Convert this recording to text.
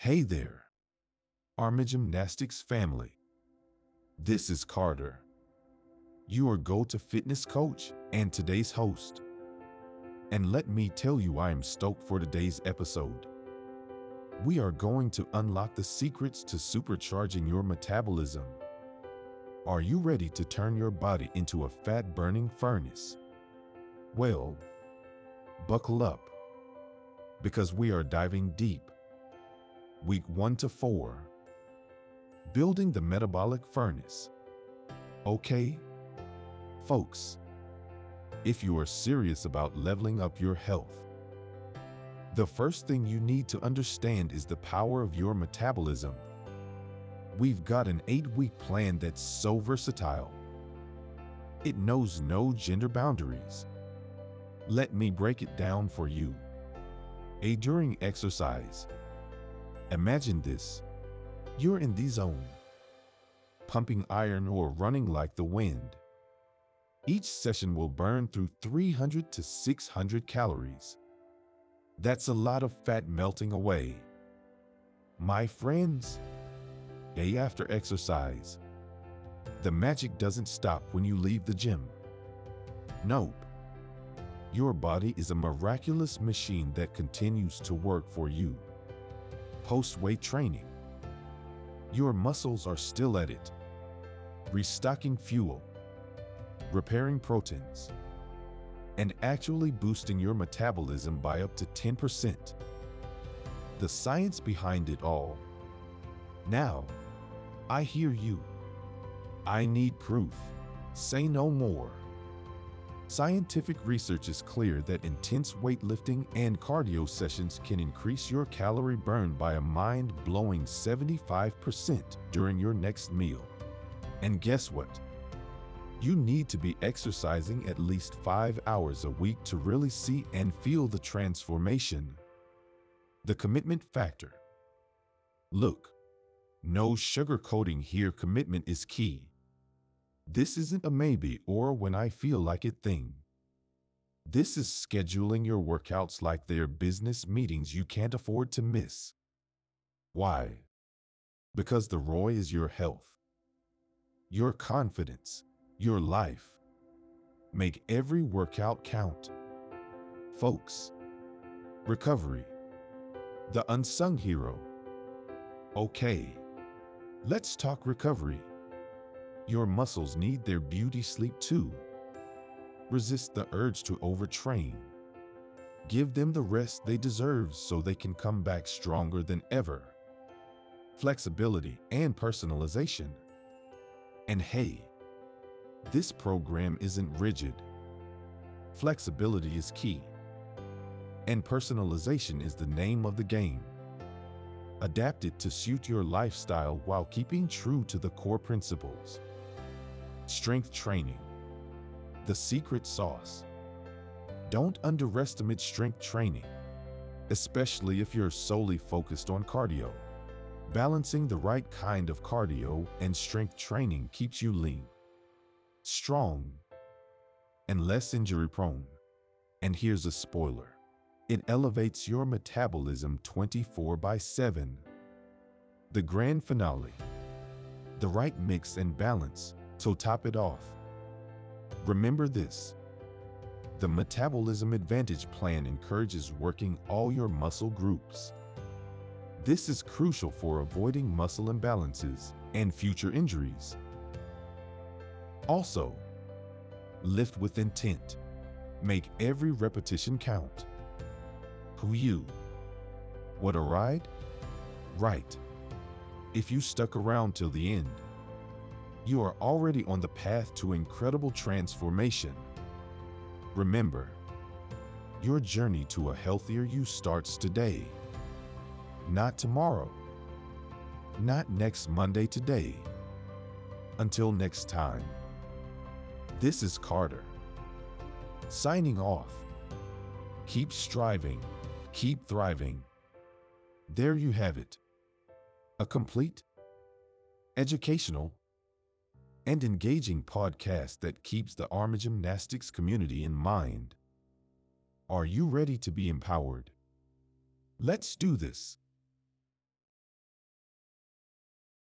Hey there, Army Gymnastics family. This is Carter, your go-to fitness coach and today's host. And let me tell you I am stoked for today's episode. We are going to unlock the secrets to supercharging your metabolism. Are you ready to turn your body into a fat-burning furnace? Well, buckle up, because we are diving deep. Week 1 to 4. Building the metabolic furnace. Okay? Folks, if you are serious about leveling up your health, the first thing you need to understand is the power of your metabolism. We've got an eight-week plan that's so versatile. It knows no gender boundaries. Let me break it down for you. A during exercise. Imagine this. You're in the zone, pumping iron or running like the wind. Each session will burn through 300 to 600 calories. That's a lot of fat melting away. My friends, day after exercise, the magic doesn't stop when you leave the gym. Nope. Your body is a miraculous machine that continues to work for you. Post-weight training. Your muscles are still at it. Restocking fuel. Repairing proteins. And actually boosting your metabolism by up to 10%. The science behind it all. Now, I hear you. I need proof. Say no more. Scientific research is clear that intense weightlifting and cardio sessions can increase your calorie burn by a mind-blowing 75% during your next meal. And guess what? You need to be exercising at least five hours a week to really see and feel the transformation. The commitment factor. Look, no sugarcoating here commitment is key. This isn't a maybe or when I feel like it thing. This is scheduling your workouts like they're business meetings you can't afford to miss. Why? Because the ROI is your health, your confidence, your life. Make every workout count. Folks, recovery, the unsung hero. Okay, let's talk recovery. Your muscles need their beauty sleep too. Resist the urge to overtrain. Give them the rest they deserve so they can come back stronger than ever. Flexibility and personalization. And hey, this program isn't rigid. Flexibility is key. And personalization is the name of the game. Adapt it to suit your lifestyle while keeping true to the core principles. Strength training. The secret sauce. Don't underestimate strength training, especially if you're solely focused on cardio. Balancing the right kind of cardio and strength training keeps you lean, strong, and less injury prone. And here's a spoiler. It elevates your metabolism 24 by 7. The grand finale. The right mix and balance so top it off. Remember this. The Metabolism Advantage Plan encourages working all your muscle groups. This is crucial for avoiding muscle imbalances and future injuries. Also, lift with intent. Make every repetition count. Who you? What a ride? Right. If you stuck around till the end, you are already on the path to incredible transformation. Remember, your journey to a healthier you starts today, not tomorrow, not next Monday today. Until next time, this is Carter. Signing off. Keep striving, keep thriving. There you have it. A complete, educational, and engaging podcast that keeps the Army Gymnastics community in mind. Are you ready to be empowered? Let's do this.